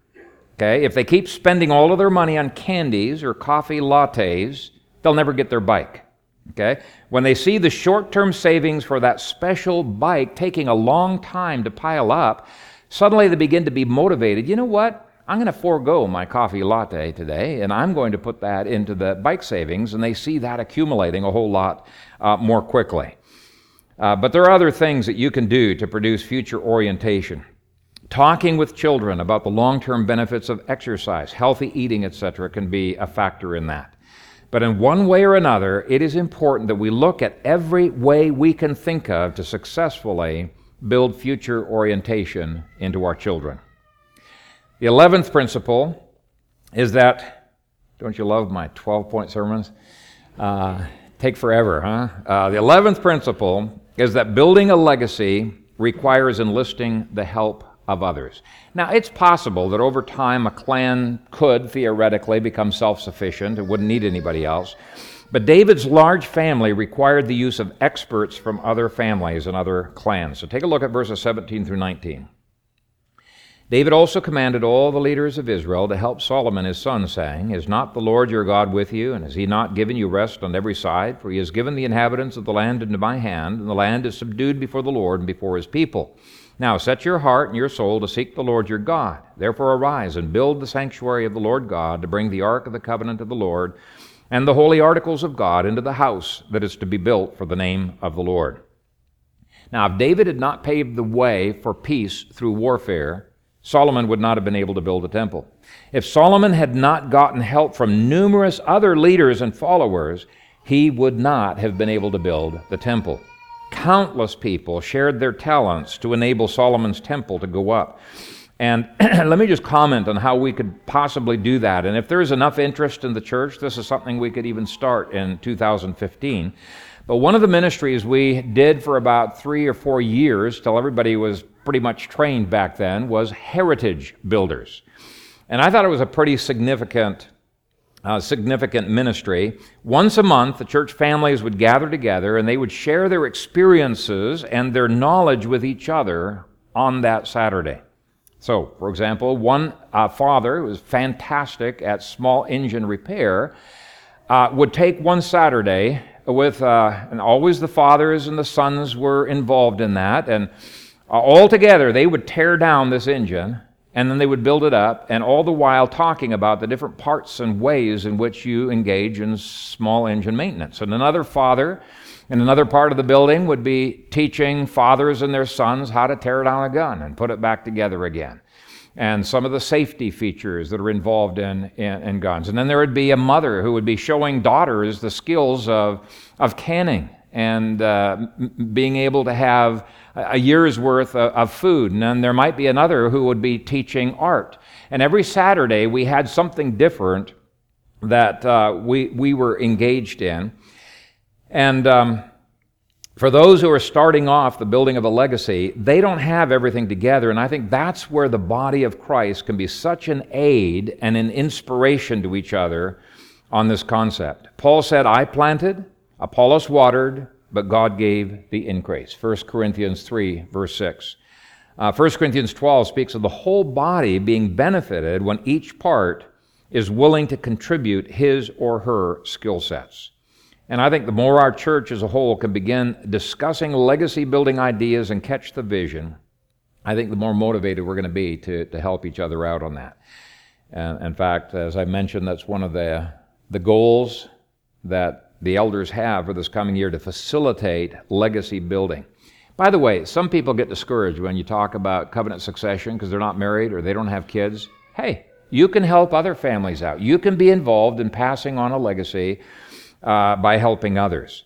Okay? If they keep spending all of their money on candies or coffee lattes, they'll never get their bike. Okay? When they see the short term savings for that special bike taking a long time to pile up, suddenly they begin to be motivated. You know what? I'm going to forego my coffee latte today, and I'm going to put that into the bike savings, and they see that accumulating a whole lot uh, more quickly. Uh, but there are other things that you can do to produce future orientation talking with children about the long term benefits of exercise, healthy eating, etc., can be a factor in that. But in one way or another, it is important that we look at every way we can think of to successfully build future orientation into our children. The 11th principle is that, don't you love my 12 point sermons? Uh, take forever, huh? Uh, the 11th principle is that building a legacy requires enlisting the help of others. Now, it's possible that over time a clan could theoretically become self sufficient and wouldn't need anybody else. But David's large family required the use of experts from other families and other clans. So take a look at verses 17 through 19. David also commanded all the leaders of Israel to help Solomon his son, saying, Is not the Lord your God with you, and has he not given you rest on every side? For he has given the inhabitants of the land into my hand, and the land is subdued before the Lord and before his people. Now set your heart and your soul to seek the Lord your God. Therefore arise and build the sanctuary of the Lord God to bring the ark of the covenant of the Lord and the holy articles of God into the house that is to be built for the name of the Lord. Now, if David had not paved the way for peace through warfare, Solomon would not have been able to build the temple. If Solomon had not gotten help from numerous other leaders and followers, he would not have been able to build the temple. Countless people shared their talents to enable Solomon's temple to go up. And let me just comment on how we could possibly do that. And if there is enough interest in the church, this is something we could even start in 2015. But one of the ministries we did for about three or four years, till everybody was pretty much trained back then, was heritage builders. And I thought it was a pretty significant uh, significant ministry. Once a month, the church families would gather together and they would share their experiences and their knowledge with each other on that Saturday. So, for example, one uh, father who was fantastic at small engine repair uh, would take one Saturday with, uh, and always the fathers and the sons were involved in that, and uh, all together they would tear down this engine and then they would build it up, and all the while talking about the different parts and ways in which you engage in small engine maintenance. And another father in another part of the building would be teaching fathers and their sons how to tear down a gun and put it back together again. And some of the safety features that are involved in, in, in guns. And then there would be a mother who would be showing daughters the skills of, of canning and uh, being able to have a year's worth of food. And then there might be another who would be teaching art. And every Saturday we had something different that uh, we, we were engaged in. And um, for those who are starting off the building of a legacy, they don't have everything together. And I think that's where the body of Christ can be such an aid and an inspiration to each other on this concept. Paul said, I planted, Apollos watered, but God gave the increase. 1 Corinthians 3, verse 6. Uh, 1 Corinthians 12 speaks of the whole body being benefited when each part is willing to contribute his or her skill sets. And I think the more our church as a whole can begin discussing legacy building ideas and catch the vision, I think the more motivated we're going to be to, to help each other out on that. And in fact, as I mentioned, that's one of the, the goals that the elders have for this coming year to facilitate legacy building. By the way, some people get discouraged when you talk about covenant succession because they're not married or they don't have kids. hey, you can help other families out. You can be involved in passing on a legacy uh, by helping others.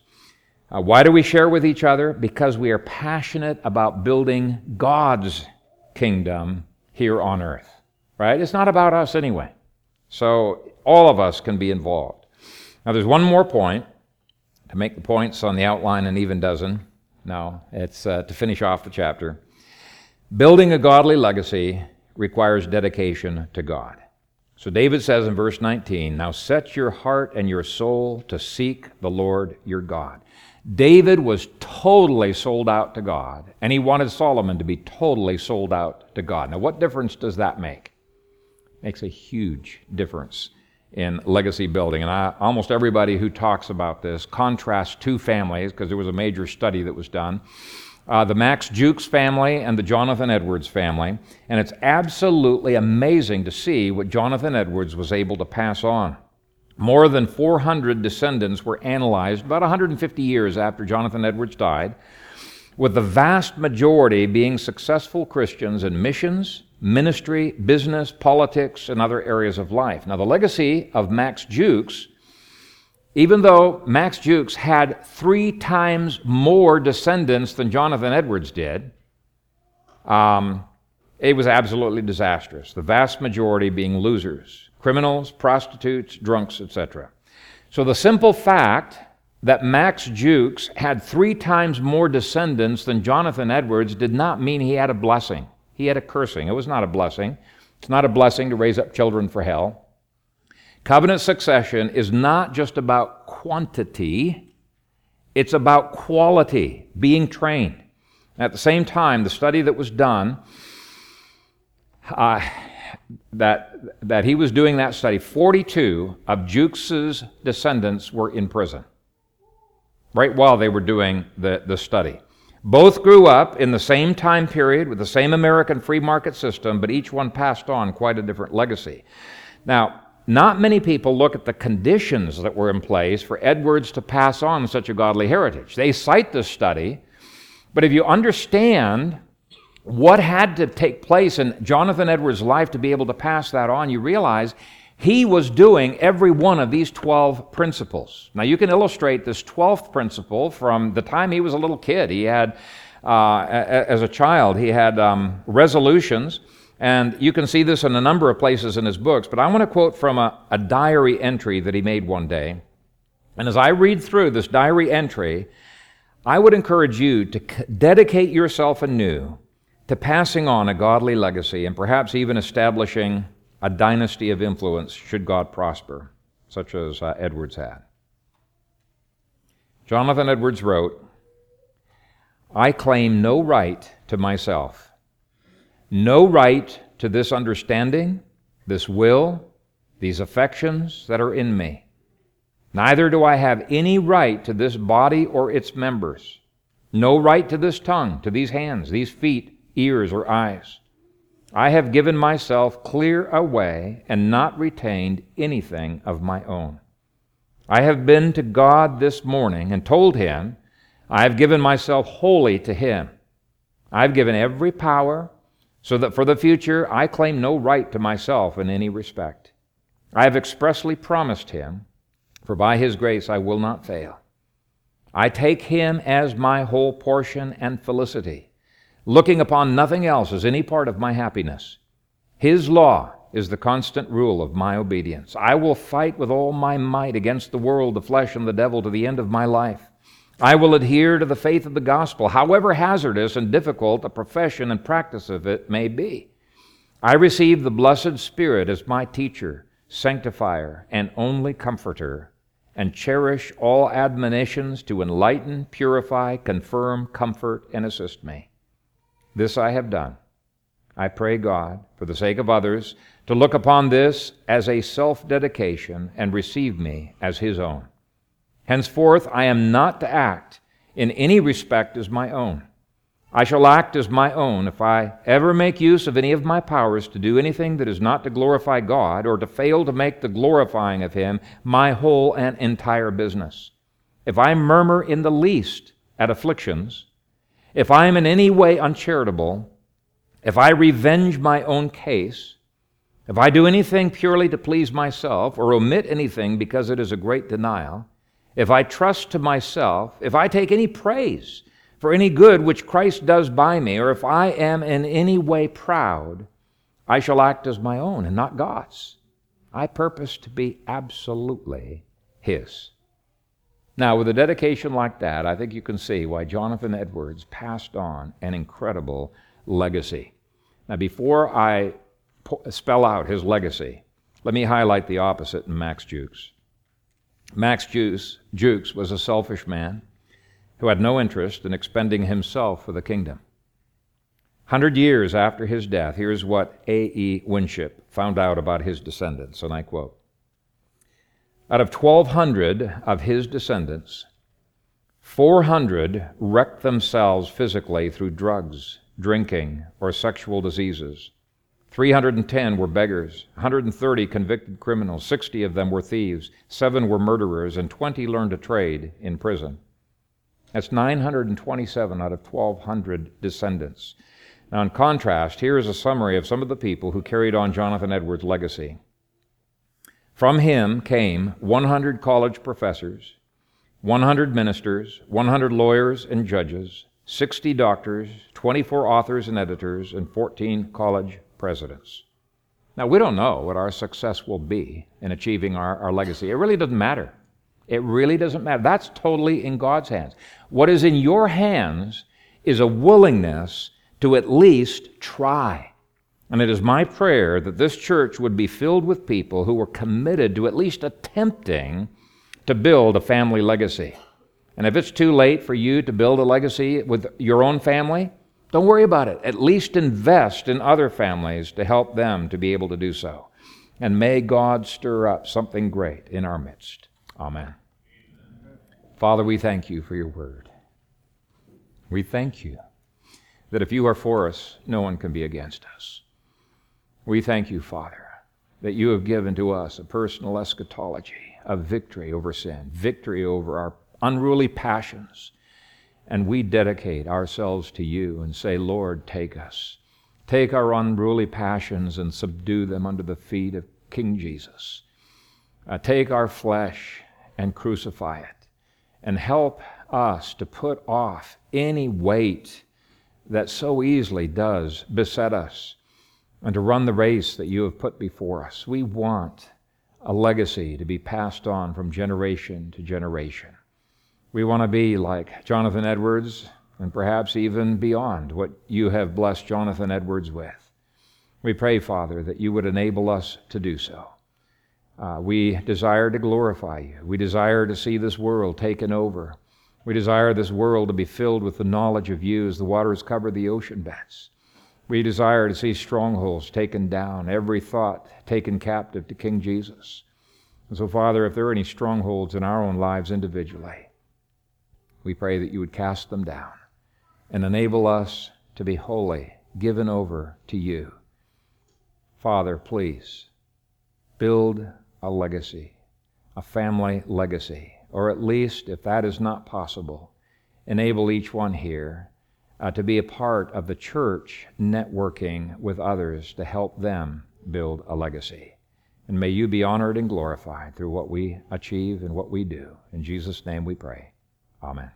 Uh, why do we share with each other? Because we are passionate about building God's kingdom here on earth, right? It's not about us anyway. So all of us can be involved. Now, there's one more point to make the points on the outline an even dozen. No, it's uh, to finish off the chapter. Building a godly legacy requires dedication to God. So David says in verse 19, Now set your heart and your soul to seek the Lord your God. David was totally sold out to God, and he wanted Solomon to be totally sold out to God. Now, what difference does that make? It makes a huge difference in legacy building. And I, almost everybody who talks about this contrasts two families, because there was a major study that was done uh, the Max Jukes family and the Jonathan Edwards family. And it's absolutely amazing to see what Jonathan Edwards was able to pass on. More than 400 descendants were analyzed about 150 years after Jonathan Edwards died, with the vast majority being successful Christians in missions, ministry, business, politics, and other areas of life. Now, the legacy of Max Jukes, even though Max Jukes had three times more descendants than Jonathan Edwards did, um, it was absolutely disastrous. The vast majority being losers criminals, prostitutes, drunks, etc. So the simple fact that Max Jukes had three times more descendants than Jonathan Edwards did not mean he had a blessing. He had a cursing. It was not a blessing. It's not a blessing to raise up children for hell. Covenant succession is not just about quantity, it's about quality, being trained. At the same time, the study that was done, uh, that, that he was doing that study, 42 of Jukes's descendants were in prison right while they were doing the, the study. Both grew up in the same time period with the same American free market system, but each one passed on quite a different legacy. Now, not many people look at the conditions that were in place for Edwards to pass on such a godly heritage. They cite this study, but if you understand what had to take place in Jonathan Edwards' life to be able to pass that on, you realize he was doing every one of these 12 principles. Now, you can illustrate this 12th principle from the time he was a little kid. He had, uh, as a child, he had um, resolutions, and you can see this in a number of places in his books. But I want to quote from a, a diary entry that he made one day. And as I read through this diary entry, I would encourage you to dedicate yourself anew to passing on a godly legacy and perhaps even establishing a dynasty of influence should God prosper, such as uh, Edwards had. Jonathan Edwards wrote, I claim no right to myself, no right to this understanding, this will, these affections that are in me. Neither do I have any right to this body or its members, no right to this tongue, to these hands, these feet, ears, or eyes. I have given myself clear away and not retained anything of my own. I have been to God this morning and told him, I have given myself wholly to him. I have given every power, so that for the future I claim no right to myself in any respect. I have expressly promised him, for by his grace I will not fail. I take him as my whole portion and felicity looking upon nothing else as any part of my happiness. His law is the constant rule of my obedience. I will fight with all my might against the world, the flesh, and the devil to the end of my life. I will adhere to the faith of the gospel, however hazardous and difficult a profession and practice of it may be. I receive the blessed Spirit as my teacher, sanctifier, and only comforter, and cherish all admonitions to enlighten, purify, confirm, comfort, and assist me. This I have done. I pray God, for the sake of others, to look upon this as a self dedication and receive me as his own. Henceforth, I am not to act in any respect as my own. I shall act as my own if I ever make use of any of my powers to do anything that is not to glorify God or to fail to make the glorifying of Him my whole and entire business. If I murmur in the least at afflictions, if I am in any way uncharitable, if I revenge my own case, if I do anything purely to please myself, or omit anything because it is a great denial, if I trust to myself, if I take any praise for any good which Christ does by me, or if I am in any way proud, I shall act as my own and not God's. I purpose to be absolutely His. Now, with a dedication like that, I think you can see why Jonathan Edwards passed on an incredible legacy. Now, before I spell out his legacy, let me highlight the opposite in Max Jukes. Max Jukes, Jukes was a selfish man who had no interest in expending himself for the kingdom. Hundred years after his death, here's what A.E. Winship found out about his descendants, and I quote Out of 1,200 of his descendants, 400 wrecked themselves physically through drugs, drinking, or sexual diseases. 310 were beggars, 130 convicted criminals, 60 of them were thieves, 7 were murderers, and 20 learned a trade in prison. That's 927 out of 1,200 descendants. Now, in contrast, here is a summary of some of the people who carried on Jonathan Edwards' legacy. From him came 100 college professors, 100 ministers, 100 lawyers and judges, 60 doctors, 24 authors and editors, and 14 college presidents. Now, we don't know what our success will be in achieving our, our legacy. It really doesn't matter. It really doesn't matter. That's totally in God's hands. What is in your hands is a willingness to at least try. And it is my prayer that this church would be filled with people who were committed to at least attempting to build a family legacy. And if it's too late for you to build a legacy with your own family, don't worry about it. At least invest in other families to help them to be able to do so. And may God stir up something great in our midst. Amen. Father, we thank you for your word. We thank you that if you are for us, no one can be against us. We thank you, Father, that you have given to us a personal eschatology of victory over sin, victory over our unruly passions, and we dedicate ourselves to you and say, Lord, take us. Take our unruly passions and subdue them under the feet of King Jesus. Uh, take our flesh and crucify it, and help us to put off any weight that so easily does beset us, and to run the race that you have put before us. We want a legacy to be passed on from generation to generation. We want to be like Jonathan Edwards and perhaps even beyond what you have blessed Jonathan Edwards with. We pray, Father, that you would enable us to do so. Uh, we desire to glorify you. We desire to see this world taken over. We desire this world to be filled with the knowledge of you as the waters cover the ocean beds. We desire to see strongholds taken down, every thought taken captive to King Jesus. And so, Father, if there are any strongholds in our own lives individually, we pray that you would cast them down and enable us to be wholly given over to you. Father, please build a legacy, a family legacy, or at least, if that is not possible, enable each one here uh, to be a part of the church networking with others to help them build a legacy. And may you be honored and glorified through what we achieve and what we do. In Jesus' name we pray. Amen.